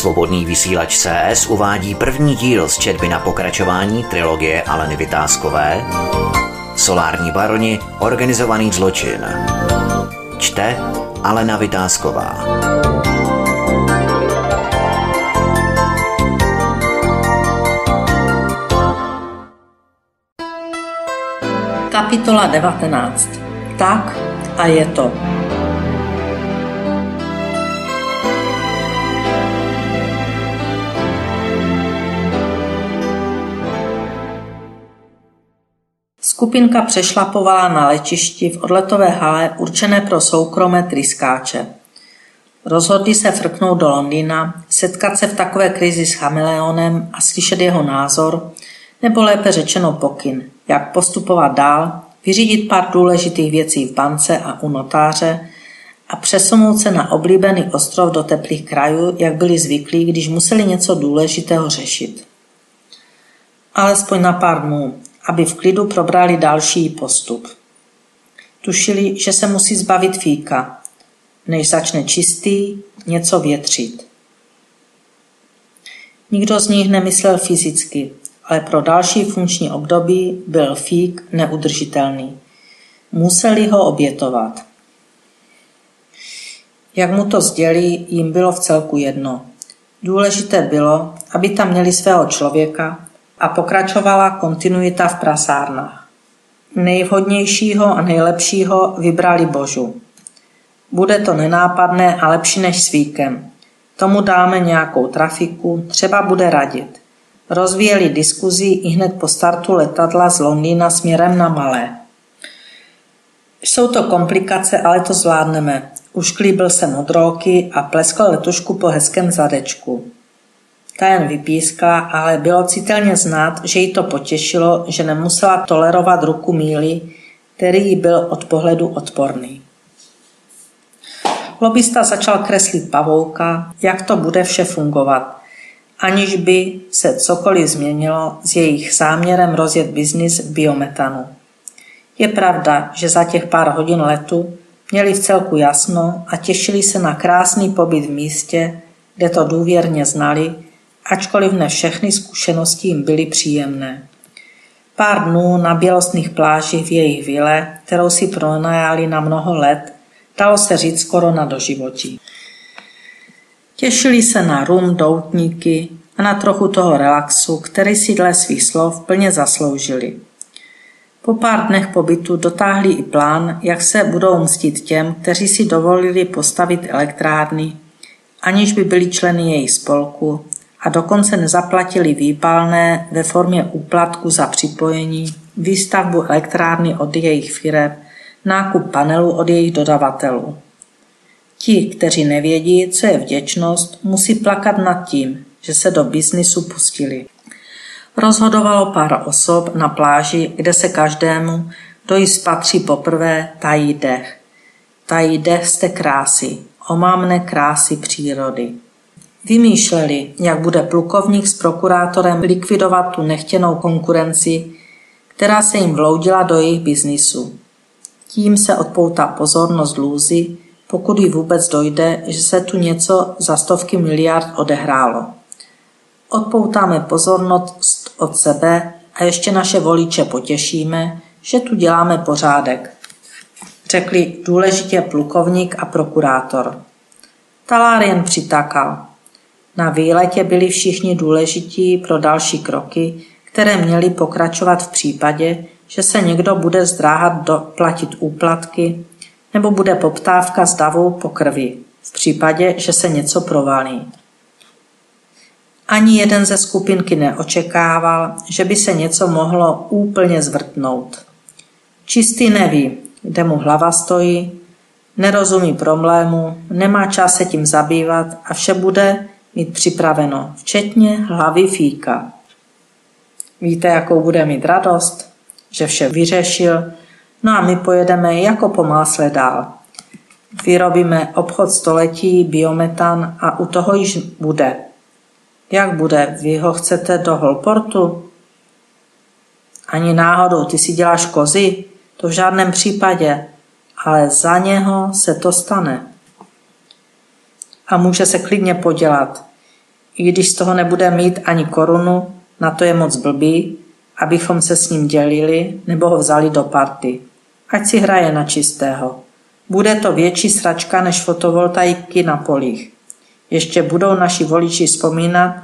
Svobodný vysílač CS uvádí první díl z četby na pokračování trilogie Aleny Vytázkové Solární baroni Organizovaný zločin. Čte Alena Vytázková. Kapitola 19. Tak a je to. Skupinka přešlapovala na letišti v odletové hale určené pro soukromé tryskáče. Rozhodli se frknout do Londýna, setkat se v takové krizi s chameleonem a slyšet jeho názor, nebo lépe řečeno pokyn, jak postupovat dál, vyřídit pár důležitých věcí v bance a u notáře a přesunout se na oblíbený ostrov do teplých krajů, jak byli zvyklí, když museli něco důležitého řešit. Alespoň na pár dnů, aby v klidu probrali další postup. Tušili, že se musí zbavit fíka, než začne čistý něco větřit. Nikdo z nich nemyslel fyzicky, ale pro další funkční období byl fík neudržitelný. Museli ho obětovat. Jak mu to sdělí, jim bylo v celku jedno. Důležité bylo, aby tam měli svého člověka, a pokračovala kontinuita v prasárnách. Nejvhodnějšího a nejlepšího vybrali Božu. Bude to nenápadné a lepší než s víkem. Tomu dáme nějakou trafiku, třeba bude radit. Rozvíjeli diskuzi i hned po startu letadla z Londýna směrem na Malé. Jsou to komplikace, ale to zvládneme. Ušklíbil jsem od roky a pleskl letušku po hezkém zadečku. Ta jen vypískla, ale bylo citelně znát, že ji to potěšilo, že nemusela tolerovat ruku míly, který jí byl od pohledu odporný. Lobista začal kreslit pavouka, jak to bude vše fungovat, aniž by se cokoliv změnilo s jejich záměrem rozjet biznis biometanu. Je pravda, že za těch pár hodin letu měli v celku jasno a těšili se na krásný pobyt v místě, kde to důvěrně znali ačkoliv ne všechny zkušenosti jim byly příjemné. Pár dnů na bělostných plážích v jejich vile, kterou si pronajali na mnoho let, dalo se říct skoro na doživotí. Těšili se na rum, doutníky a na trochu toho relaxu, který si dle svých slov plně zasloužili. Po pár dnech pobytu dotáhli i plán, jak se budou mstit těm, kteří si dovolili postavit elektrárny, aniž by byli členy jejich spolku a dokonce nezaplatili výpalné ve formě úplatku za připojení, výstavbu elektrárny od jejich fireb, nákup panelů od jejich dodavatelů. Ti, kteří nevědí, co je vděčnost, musí plakat nad tím, že se do biznisu pustili. Rozhodovalo pár osob na pláži, kde se každému, kdo ji spatří poprvé, tají dech. Tají dech z té krásy, omámné krásy přírody. Vymýšleli, jak bude plukovník s prokurátorem likvidovat tu nechtěnou konkurenci, která se jim vloudila do jejich biznisu. Tím se odpoutá pozornost lůzy, pokud jí vůbec dojde, že se tu něco za stovky miliard odehrálo. Odpoutáme pozornost od sebe a ještě naše voliče potěšíme, že tu děláme pořádek, řekli důležitě plukovník a prokurátor. Talár jen přitakal. Na výletě byli všichni důležití pro další kroky, které měly pokračovat v případě, že se někdo bude zdráhat doplatit úplatky nebo bude poptávka s davou po krvi, v případě, že se něco provalí. Ani jeden ze skupinky neočekával, že by se něco mohlo úplně zvrtnout. Čistý neví, kde mu hlava stojí, nerozumí problému, nemá čas se tím zabývat a vše bude mít připraveno, včetně hlavy fíka. Víte, jakou bude mít radost? Že vše vyřešil, no a my pojedeme jako po másle dál. Vyrobíme obchod století, biometan a u toho již bude. Jak bude? Vy ho chcete do Holportu? Ani náhodou, ty si děláš kozy? To v žádném případě, ale za něho se to stane a může se klidně podělat. I když z toho nebude mít ani korunu, na to je moc blbý, abychom se s ním dělili nebo ho vzali do party. Ať si hraje na čistého. Bude to větší sračka než fotovoltaiky na polích. Ještě budou naši voliči vzpomínat,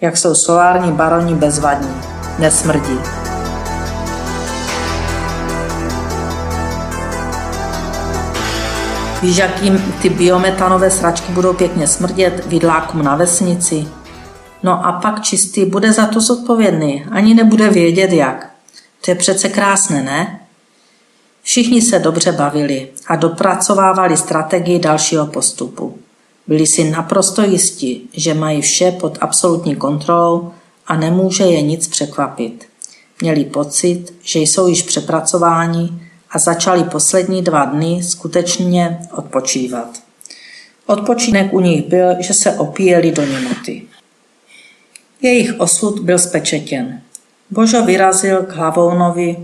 jak jsou solární baroni bezvadní. Nesmrdí. Víš, jakým ty biometanové sračky budou pěkně smrdět vidlákům na vesnici? No a pak čistý bude za to zodpovědný, ani nebude vědět jak. To je přece krásné, ne? Všichni se dobře bavili a dopracovávali strategii dalšího postupu. Byli si naprosto jistí, že mají vše pod absolutní kontrolou a nemůže je nic překvapit. Měli pocit, že jsou již přepracováni a začali poslední dva dny skutečně odpočívat. Odpočinek u nich byl, že se opíjeli do němoty. Jejich osud byl spečetěn. Božo vyrazil k Hlavounovi,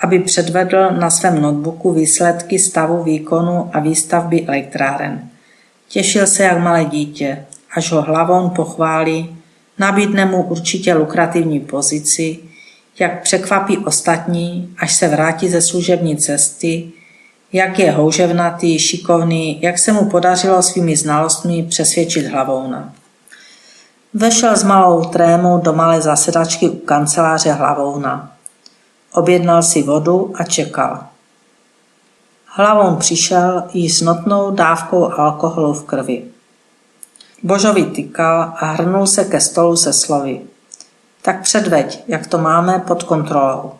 aby předvedl na svém notebooku výsledky stavu výkonu a výstavby elektráren. Těšil se jak malé dítě, až ho Hlavoun pochválí, nabídne mu určitě lukrativní pozici, jak překvapí ostatní, až se vrátí ze služební cesty, jak je houževnatý, šikovný, jak se mu podařilo svými znalostmi přesvědčit Hlavouna. Vešel s malou trémou do malé zasedačky u kanceláře Hlavouna. Objednal si vodu a čekal. Hlavou přišel jí s notnou dávkou alkoholu v krvi. Božovi tykal a hrnul se ke stolu se slovy. Tak předveď, jak to máme pod kontrolou.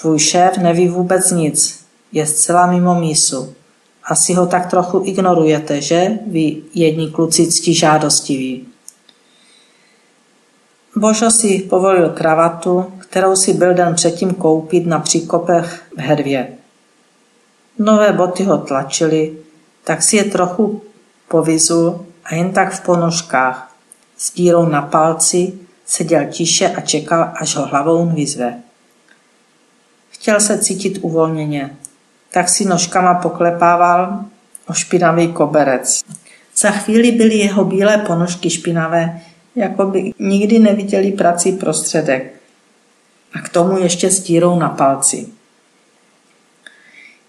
Tvůj šéf neví vůbec nic, je zcela mimo mísu. Asi ho tak trochu ignorujete, že, vy jedni kluci cti žádostiví. Božo si povolil kravatu, kterou si byl den předtím koupit na příkopech v Hedvě. Nové boty ho tlačily, tak si je trochu povyzul a jen tak v ponožkách. S dírou na palci seděl tiše a čekal, až ho hlavou vyzve. Chtěl se cítit uvolněně, tak si nožkama poklepával o špinavý koberec. Za chvíli byly jeho bílé ponožky špinavé, jako by nikdy neviděli prací prostředek. A k tomu ještě s dírou na palci.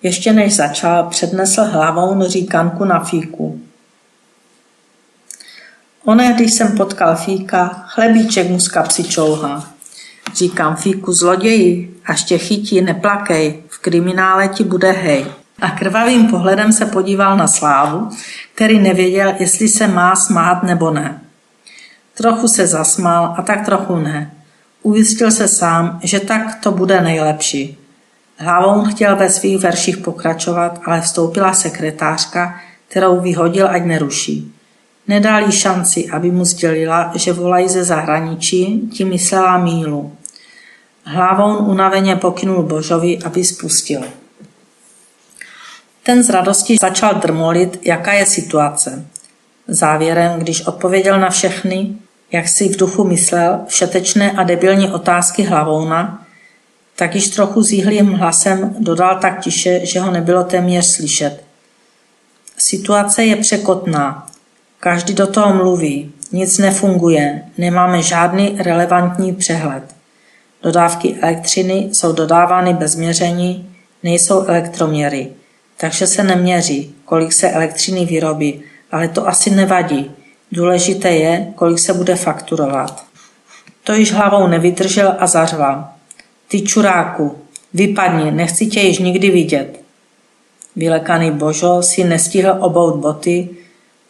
Ještě než začal, přednesl hlavou říkanku na fíku. One, když jsem potkal fíka, chlebíček mu z kapsy čouhá. Říkám fíku zloději, až tě chytí, neplakej, v kriminále ti bude hej. A krvavým pohledem se podíval na Slávu, který nevěděl, jestli se má smát nebo ne. Trochu se zasmál a tak trochu ne. Ujistil se sám, že tak to bude nejlepší. Hlavou chtěl ve svých verších pokračovat, ale vstoupila sekretářka, kterou vyhodil, ať neruší. Nedal jí šanci, aby mu sdělila, že volají ze zahraničí, tím myslela mílu. Hlavou unaveně pokynul Božovi, aby spustil. Ten z radosti začal drmolit, jaká je situace. Závěrem, když odpověděl na všechny, jak si v duchu myslel, všetečné a debilní otázky Hlavouna, tak již trochu zíhlým hlasem dodal tak tiše, že ho nebylo téměř slyšet. Situace je překotná. Každý do toho mluví. Nic nefunguje. Nemáme žádný relevantní přehled. Dodávky elektřiny jsou dodávány bez měření, nejsou elektroměry. Takže se neměří, kolik se elektřiny vyrobí, ale to asi nevadí. Důležité je, kolik se bude fakturovat. To již hlavou nevydržel a zařval. Ty čuráku, vypadni, nechci tě již nikdy vidět. Vylekaný Božo si nestihl obout boty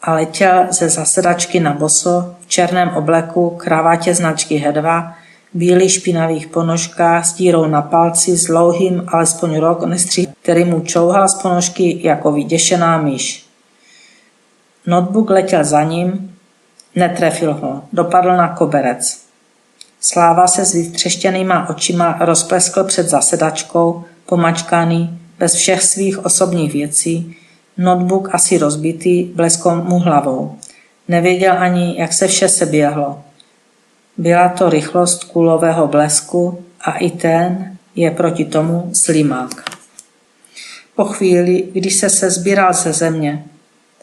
a letěl ze zasedačky na boso v černém obleku, kravátě značky Hedva, bílých špinavých ponožkách s dírou na palci s dlouhým, alespoň rok nestřih, který mu čouhal z ponožky jako vyděšená myš. Notebook letěl za ním, netrefil ho, dopadl na koberec. Sláva se s vytřeštěnýma očima rozpleskl před zasedačkou, pomačkaný, bez všech svých osobních věcí, notebook asi rozbitý, bleskl mu hlavou. Nevěděl ani, jak se vše seběhlo. Byla to rychlost kulového blesku a i ten je proti tomu slimák. Po chvíli, když se sezbíral ze země,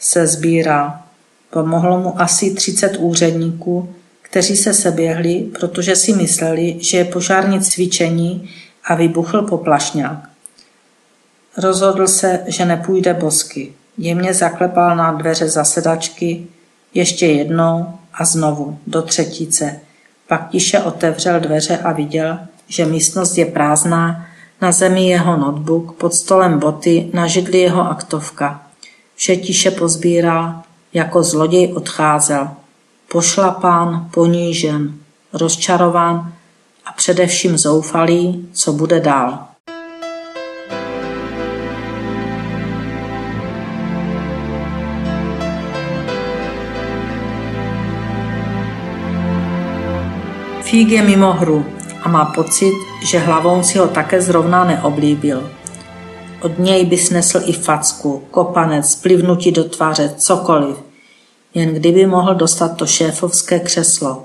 se sbírá, Pomohlo mu asi 30 úředníků, kteří se seběhli, protože si mysleli, že je požární cvičení a vybuchl poplašňák. Rozhodl se, že nepůjde bosky. Jemně zaklepal na dveře zasedačky, ještě jednou a znovu, do třetíce. Pak tiše otevřel dveře a viděl, že místnost je prázdná, na zemi jeho notebook, pod stolem boty, na židli jeho aktovka. Vše tiše pozbíral, jako zloděj odcházel. Pošlapán, ponížen, rozčarován a především zoufalý, co bude dál. Fík je mimo hru a má pocit, že hlavou si ho také zrovna neoblíbil. Od něj by snesl i facku, kopanec, plivnutí do tváře, cokoliv. Jen kdyby mohl dostat to šéfovské křeslo,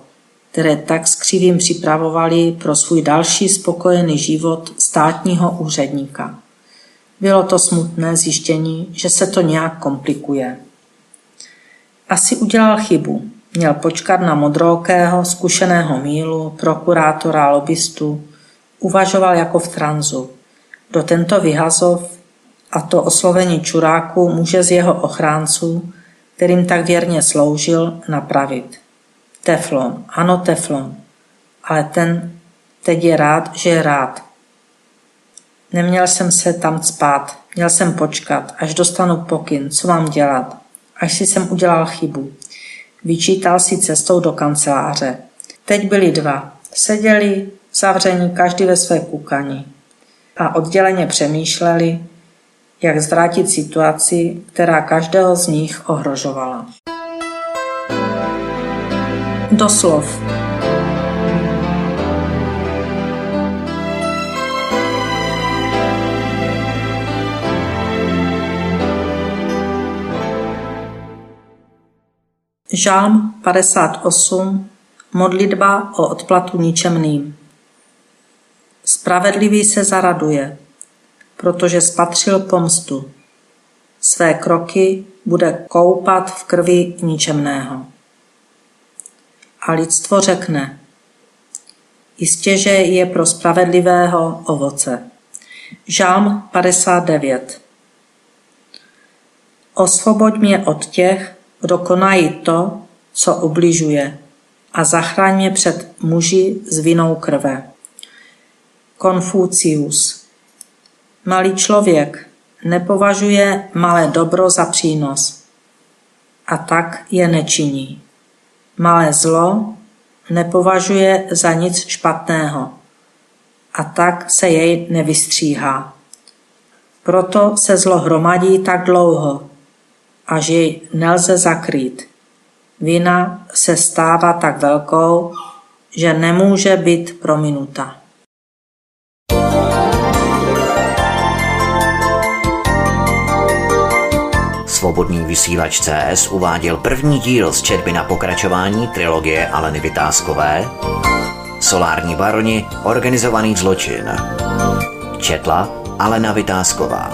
které tak skřivým připravovali pro svůj další spokojený život státního úředníka. Bylo to smutné zjištění, že se to nějak komplikuje. Asi udělal chybu, Měl počkat na modrookého, zkušeného mílu, prokurátora, lobbystu. Uvažoval jako v tranzu. Do tento vyhazov a to oslovení čuráku může z jeho ochránců, kterým tak věrně sloužil, napravit. Teflon, ano teflon, ale ten teď je rád, že je rád. Neměl jsem se tam spát, měl jsem počkat, až dostanu pokyn, co mám dělat, až si jsem udělal chybu. Vyčítal si cestou do kanceláře. Teď byli dva. Seděli, zavření každý ve své kukani a odděleně přemýšleli, jak zvrátit situaci, která každého z nich ohrožovala. Doslov. Žálm 58. Modlitba o odplatu ničemným. Spravedlivý se zaraduje, protože spatřil pomstu. Své kroky bude koupat v krvi ničemného. A lidstvo řekne, jistě, že je pro spravedlivého ovoce. Žálm 59. Osvoboď mě od těch, kdo konají to, co ubližuje a zachraň mě před muži s vinou krve. Konfucius Malý člověk nepovažuje malé dobro za přínos a tak je nečiní. Malé zlo nepovažuje za nic špatného a tak se jej nevystříhá. Proto se zlo hromadí tak dlouho, až jej nelze zakrýt. Vina se stává tak velkou, že nemůže být prominuta. Svobodný vysílač CS uváděl první díl z četby na pokračování trilogie Aleny Vytázkové Solární baroni, organizovaný zločin. Četla Alena Vytázková.